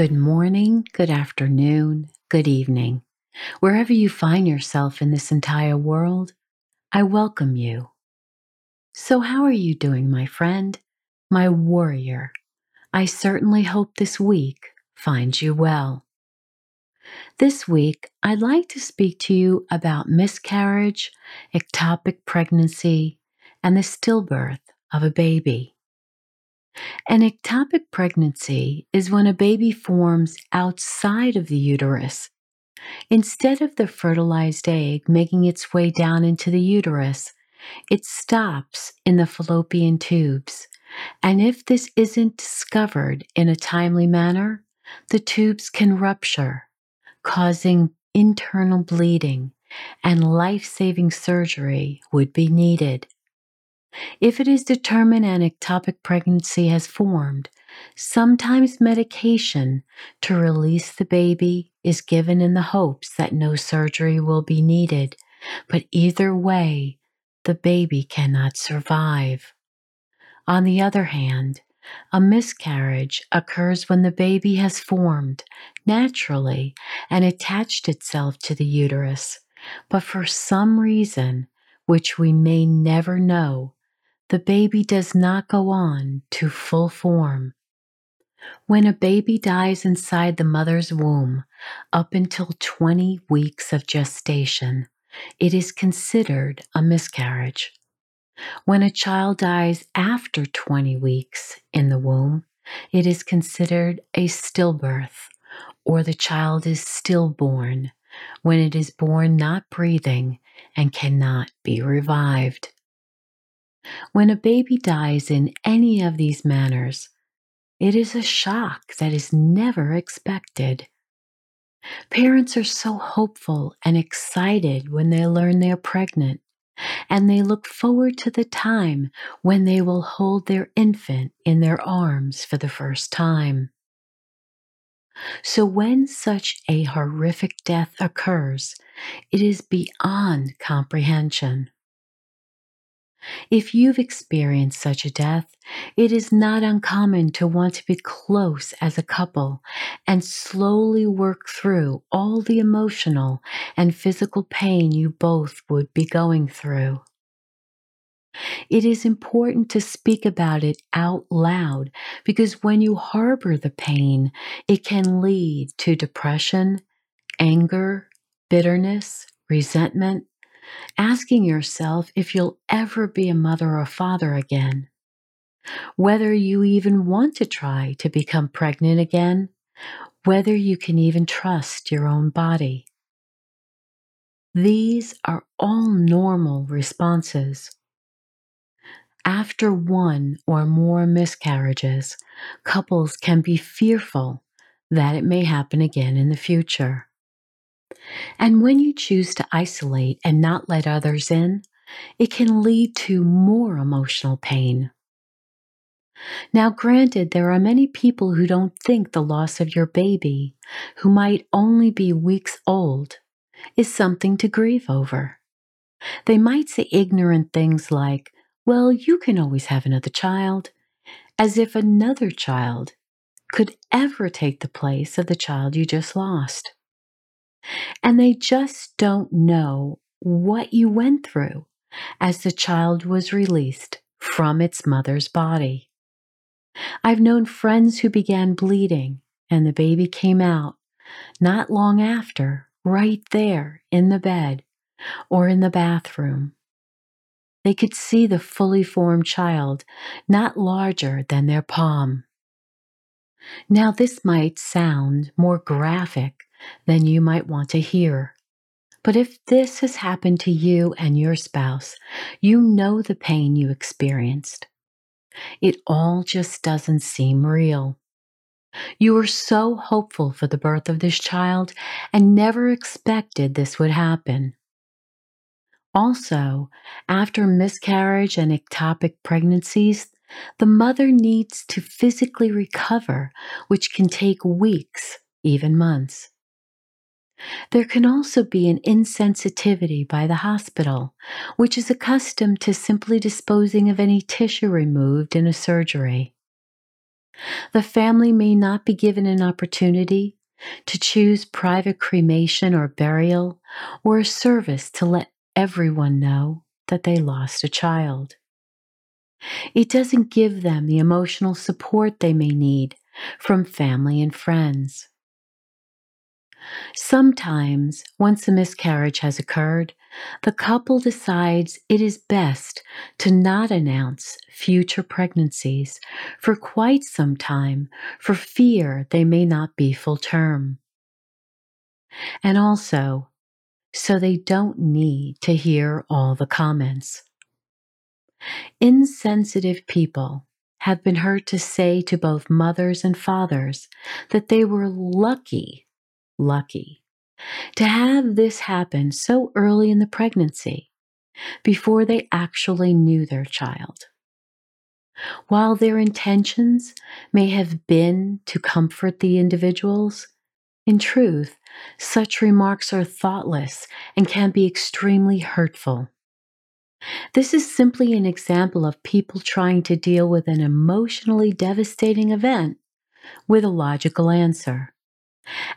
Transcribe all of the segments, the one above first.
Good morning, good afternoon, good evening. Wherever you find yourself in this entire world, I welcome you. So, how are you doing, my friend, my warrior? I certainly hope this week finds you well. This week, I'd like to speak to you about miscarriage, ectopic pregnancy, and the stillbirth of a baby. An ectopic pregnancy is when a baby forms outside of the uterus. Instead of the fertilized egg making its way down into the uterus, it stops in the fallopian tubes. And if this isn't discovered in a timely manner, the tubes can rupture, causing internal bleeding, and life saving surgery would be needed. If it is determined an ectopic pregnancy has formed, sometimes medication to release the baby is given in the hopes that no surgery will be needed, but either way, the baby cannot survive. On the other hand, a miscarriage occurs when the baby has formed naturally and attached itself to the uterus, but for some reason, which we may never know, the baby does not go on to full form. When a baby dies inside the mother's womb up until 20 weeks of gestation, it is considered a miscarriage. When a child dies after 20 weeks in the womb, it is considered a stillbirth, or the child is stillborn when it is born not breathing and cannot be revived. When a baby dies in any of these manners, it is a shock that is never expected. Parents are so hopeful and excited when they learn they're pregnant, and they look forward to the time when they will hold their infant in their arms for the first time. So, when such a horrific death occurs, it is beyond comprehension. If you've experienced such a death, it is not uncommon to want to be close as a couple and slowly work through all the emotional and physical pain you both would be going through. It is important to speak about it out loud because when you harbor the pain, it can lead to depression, anger, bitterness, resentment, asking yourself if you'll ever be a mother or father again, whether you even want to try to become pregnant again, whether you can even trust your own body. These are all normal responses. After one or more miscarriages, couples can be fearful that it may happen again in the future. And when you choose to isolate and not let others in, it can lead to more emotional pain. Now, granted, there are many people who don't think the loss of your baby, who might only be weeks old, is something to grieve over. They might say ignorant things like, Well, you can always have another child, as if another child could ever take the place of the child you just lost and they just don't know what you went through as the child was released from its mother's body. I've known friends who began bleeding and the baby came out not long after, right there in the bed or in the bathroom. They could see the fully formed child, not larger than their palm. Now, this might sound more graphic than you might want to hear. But if this has happened to you and your spouse, you know the pain you experienced. It all just doesn't seem real. You were so hopeful for the birth of this child and never expected this would happen. Also, after miscarriage and ectopic pregnancies, the mother needs to physically recover, which can take weeks, even months. There can also be an insensitivity by the hospital, which is accustomed to simply disposing of any tissue removed in a surgery. The family may not be given an opportunity to choose private cremation or burial or a service to let everyone know that they lost a child. It doesn't give them the emotional support they may need from family and friends. Sometimes, once a miscarriage has occurred, the couple decides it is best to not announce future pregnancies for quite some time for fear they may not be full term. And also, so they don't need to hear all the comments. Insensitive people have been heard to say to both mothers and fathers that they were lucky, lucky, to have this happen so early in the pregnancy before they actually knew their child. While their intentions may have been to comfort the individuals, in truth, such remarks are thoughtless and can be extremely hurtful. This is simply an example of people trying to deal with an emotionally devastating event with a logical answer.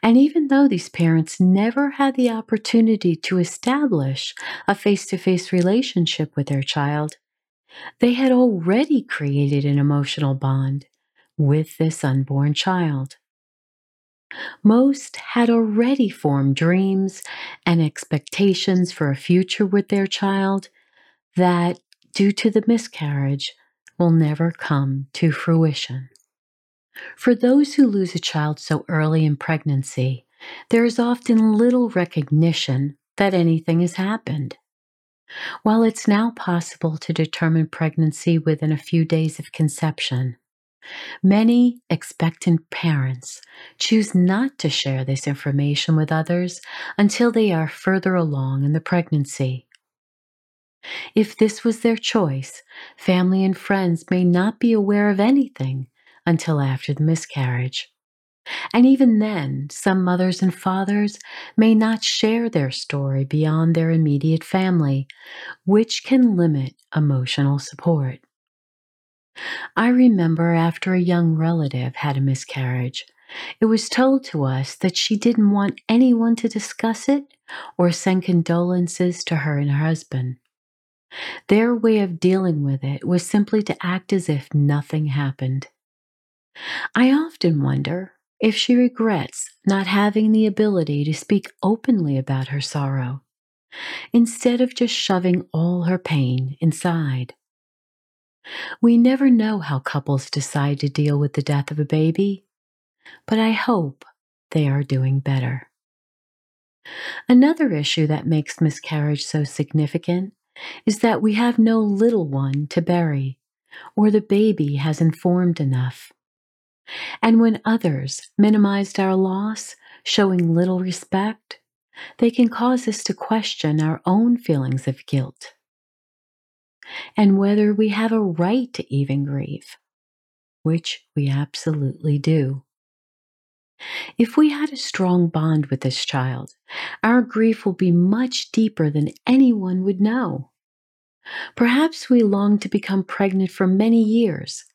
And even though these parents never had the opportunity to establish a face to face relationship with their child, they had already created an emotional bond with this unborn child. Most had already formed dreams and expectations for a future with their child that, due to the miscarriage, will never come to fruition. For those who lose a child so early in pregnancy, there is often little recognition that anything has happened. While it's now possible to determine pregnancy within a few days of conception, many expectant parents choose not to share this information with others until they are further along in the pregnancy. If this was their choice, family and friends may not be aware of anything until after the miscarriage. And even then, some mothers and fathers may not share their story beyond their immediate family, which can limit emotional support. I remember after a young relative had a miscarriage, it was told to us that she didn't want anyone to discuss it or send condolences to her and her husband. Their way of dealing with it was simply to act as if nothing happened. I often wonder if she regrets not having the ability to speak openly about her sorrow, instead of just shoving all her pain inside. We never know how couples decide to deal with the death of a baby, but I hope they are doing better. Another issue that makes miscarriage so significant is that we have no little one to bury, or the baby hasn't formed enough. And when others minimized our loss, showing little respect, they can cause us to question our own feelings of guilt and whether we have a right to even grieve, which we absolutely do. If we had a strong bond with this child, our grief will be much deeper than anyone would know. Perhaps we longed to become pregnant for many years.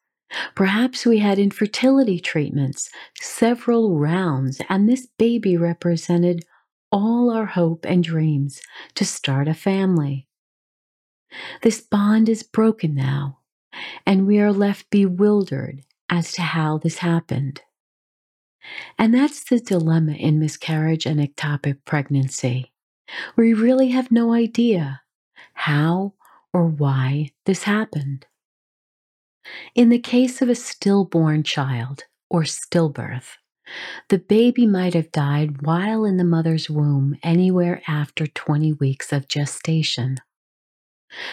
Perhaps we had infertility treatments, several rounds, and this baby represented all our hope and dreams to start a family. This bond is broken now, and we are left bewildered as to how this happened. And that's the dilemma in miscarriage and ectopic pregnancy. We really have no idea how or why this happened. In the case of a stillborn child or stillbirth, The baby might have died while in the mother's womb anywhere after 20 weeks of gestation.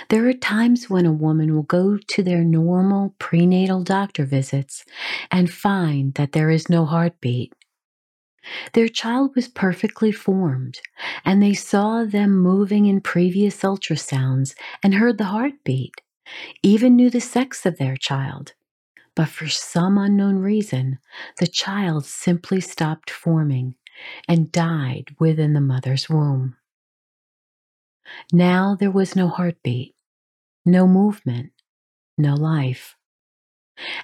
There are times when a woman will go to their normal prenatal doctor visits and find that there is no heartbeat. Their child was perfectly formed, and they saw them moving in previous ultrasounds and heard the heartbeat, even knew the sex of their child. But for some unknown reason, the child simply stopped forming and died within the mother's womb. Now there was no heartbeat, no movement, no life.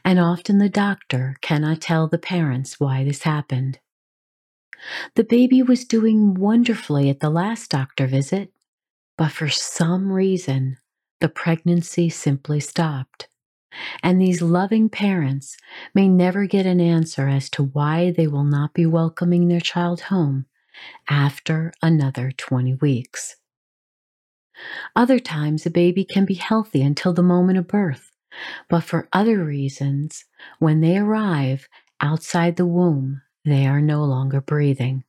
And often the doctor cannot tell the parents why this happened. The baby was doing wonderfully at the last doctor visit, but for some reason, the pregnancy simply stopped. And these loving parents may never get an answer as to why they will not be welcoming their child home after another 20 weeks. Other times, a baby can be healthy until the moment of birth, but for other reasons, when they arrive outside the womb, they are no longer breathing.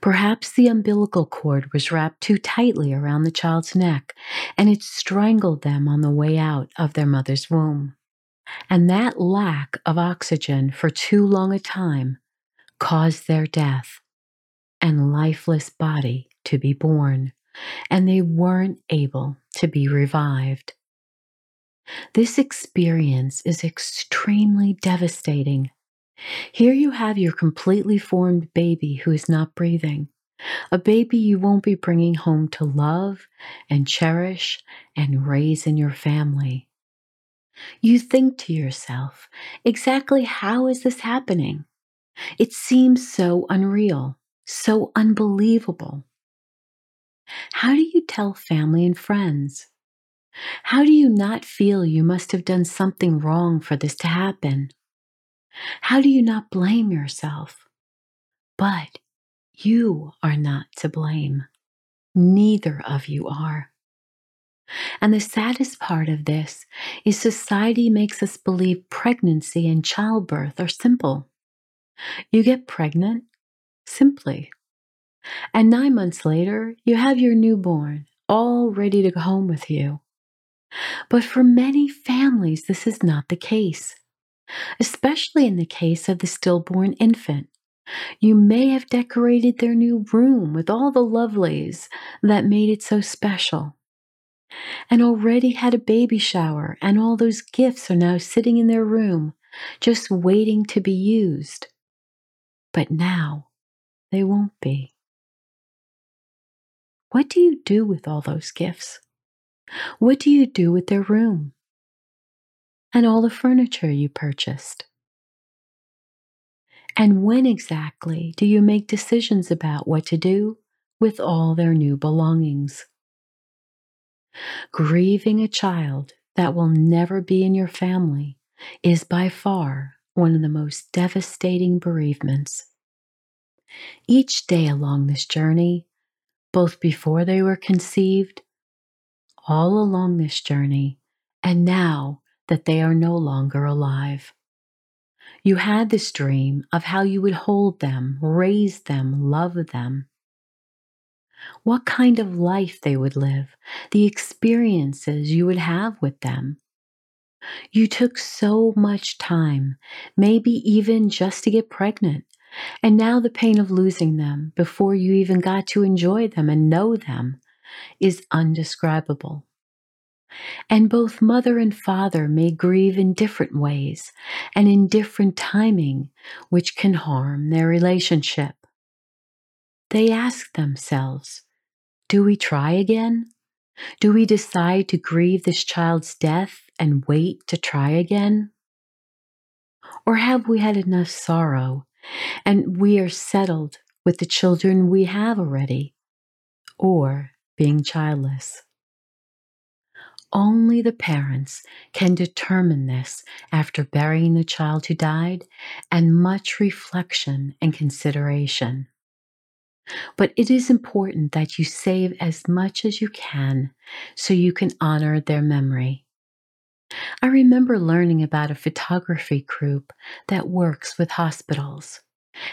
Perhaps the umbilical cord was wrapped too tightly around the child's neck and it strangled them on the way out of their mother's womb. And that lack of oxygen for too long a time caused their death and lifeless body to be born, and they weren't able to be revived. This experience is extremely devastating here you have your completely formed baby who is not breathing, a baby you won't be bringing home to love and cherish and raise in your family. You think to yourself, exactly how is this happening? It seems so unreal, so unbelievable. How do you tell family and friends? How do you not feel you must have done something wrong for this to happen? How do you not blame yourself? But you are not to blame. Neither of you are. And the saddest part of this is society makes us believe pregnancy and childbirth are simple. You get pregnant simply. And nine months later, you have your newborn all ready to go home with you. But for many families, this is not the case especially in the case of the stillborn infant. You may have decorated their new room with all the lovelies that made it so special, and already had a baby shower, and all those gifts are now sitting in their room, just waiting to be used. But now they won't be. What do you do with all those gifts? What do you do with their room? And all the furniture you purchased? And when exactly do you make decisions about what to do with all their new belongings? Grieving a child that will never be in your family is by far one of the most devastating bereavements. Each day along this journey, both before they were conceived, all along this journey, and now that they are no longer alive. You had this dream of how you would hold them, raise them, love them. What kind of life they would live, the experiences you would have with them. You took so much time, maybe even just to get pregnant, and now the pain of losing them before you even got to enjoy them and know them is undescribable. And both mother and father may grieve in different ways and in different timing, which can harm their relationship. They ask themselves Do we try again? Do we decide to grieve this child's death and wait to try again? Or have we had enough sorrow and we are settled with the children we have already, or being childless? Only the parents can determine this after burying the child who died and much reflection and consideration. But it is important that you save as much as you can so you can honor their memory. I remember learning about a photography group that works with hospitals.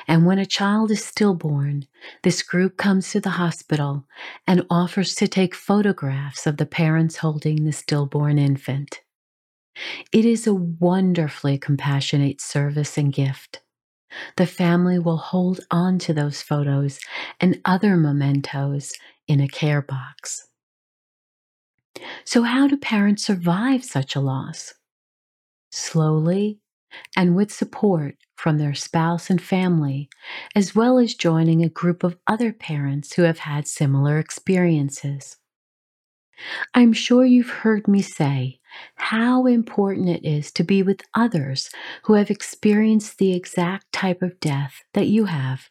And when a child is stillborn, this group comes to the hospital and offers to take photographs of the parents holding the stillborn infant. It is a wonderfully compassionate service and gift. The family will hold on to those photos and other mementos in a care box. So, how do parents survive such a loss? Slowly and with support from their spouse and family, as well as joining a group of other parents who have had similar experiences. I'm sure you've heard me say how important it is to be with others who have experienced the exact type of death that you have.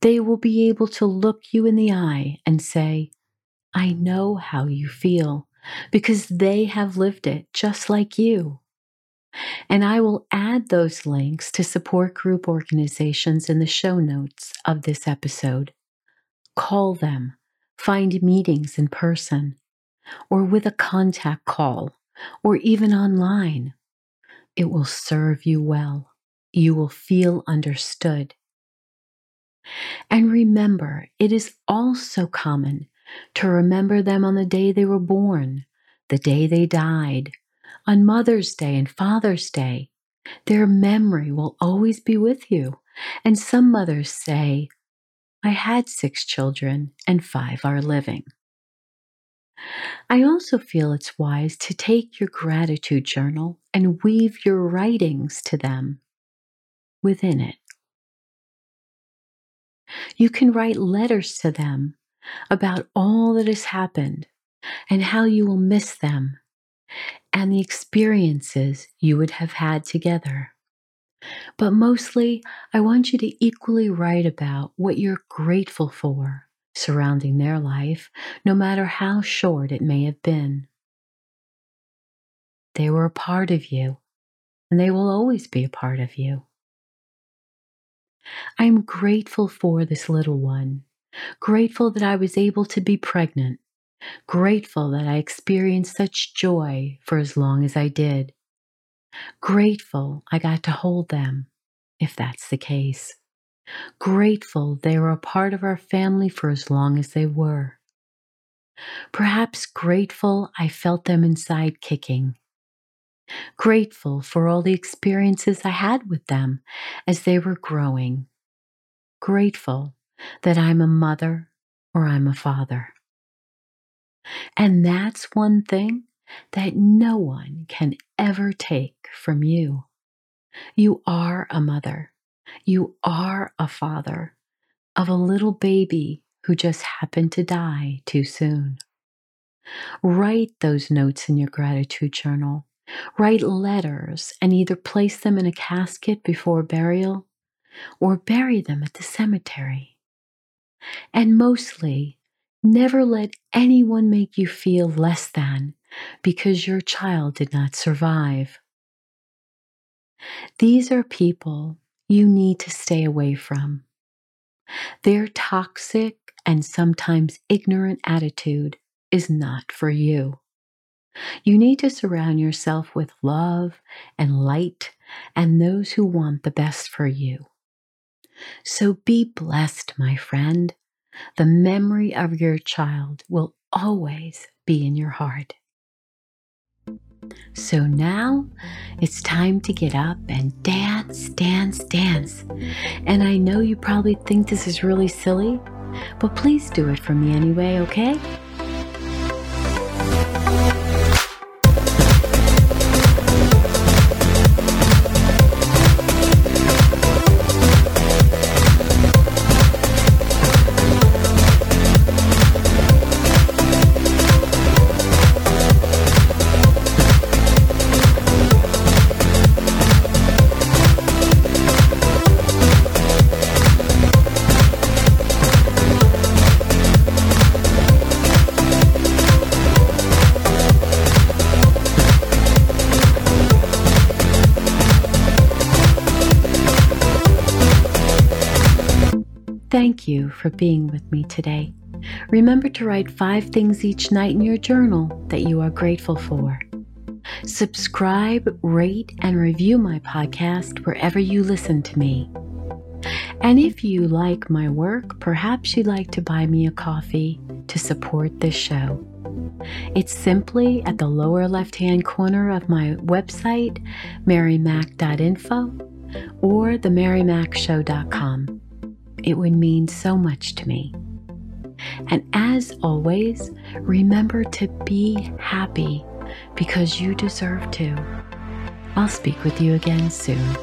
They will be able to look you in the eye and say, I know how you feel because they have lived it just like you. And I will add those links to support group organizations in the show notes of this episode. Call them, find meetings in person, or with a contact call, or even online. It will serve you well. You will feel understood. And remember, it is also common to remember them on the day they were born, the day they died, on Mother's Day and Father's Day. Their memory will always be with you. And some mothers say, I had six children and five are living. I also feel it's wise to take your gratitude journal and weave your writings to them within it. You can write letters to them about all that has happened and how you will miss them and the experiences you would have had together. But mostly, I want you to equally write about what you're grateful for surrounding their life, no matter how short it may have been. They were a part of you, and they will always be a part of you. I am grateful for this little one, grateful that I was able to be pregnant, grateful that I experienced such joy for as long as I did, grateful I got to hold them, if that's the case grateful they were a part of our family for as long as they were. Perhaps grateful I felt them inside kicking. Grateful for all the experiences I had with them as they were growing. Grateful that I'm a mother or I'm a father. And that's one thing that no one can ever take from you. You are a mother. You are a father of a little baby who just happened to die too soon. Write those notes in your gratitude journal. Write letters and either place them in a casket before burial or bury them at the cemetery. And mostly, never let anyone make you feel less than because your child did not survive. These are people you need to stay away from. Their toxic and sometimes ignorant attitude is not for you. You need to surround yourself with love and light and those who want the best for you. So be blessed, my friend. The memory of your child will always be in your heart. So now it's time to get up and dance, dance, dance. And I know you probably think this is really silly, but please do it for me anyway, okay? Thank you for being with me today. Remember to write five things each night in your journal that you are grateful for. Subscribe, rate, and review my podcast wherever you listen to me. And if you like my work, perhaps you'd like to buy me a coffee to support this show. It's simply at the lower left hand corner of my website, marymac.info or themarymacshow.com. It would mean so much to me. And as always, remember to be happy because you deserve to. I'll speak with you again soon.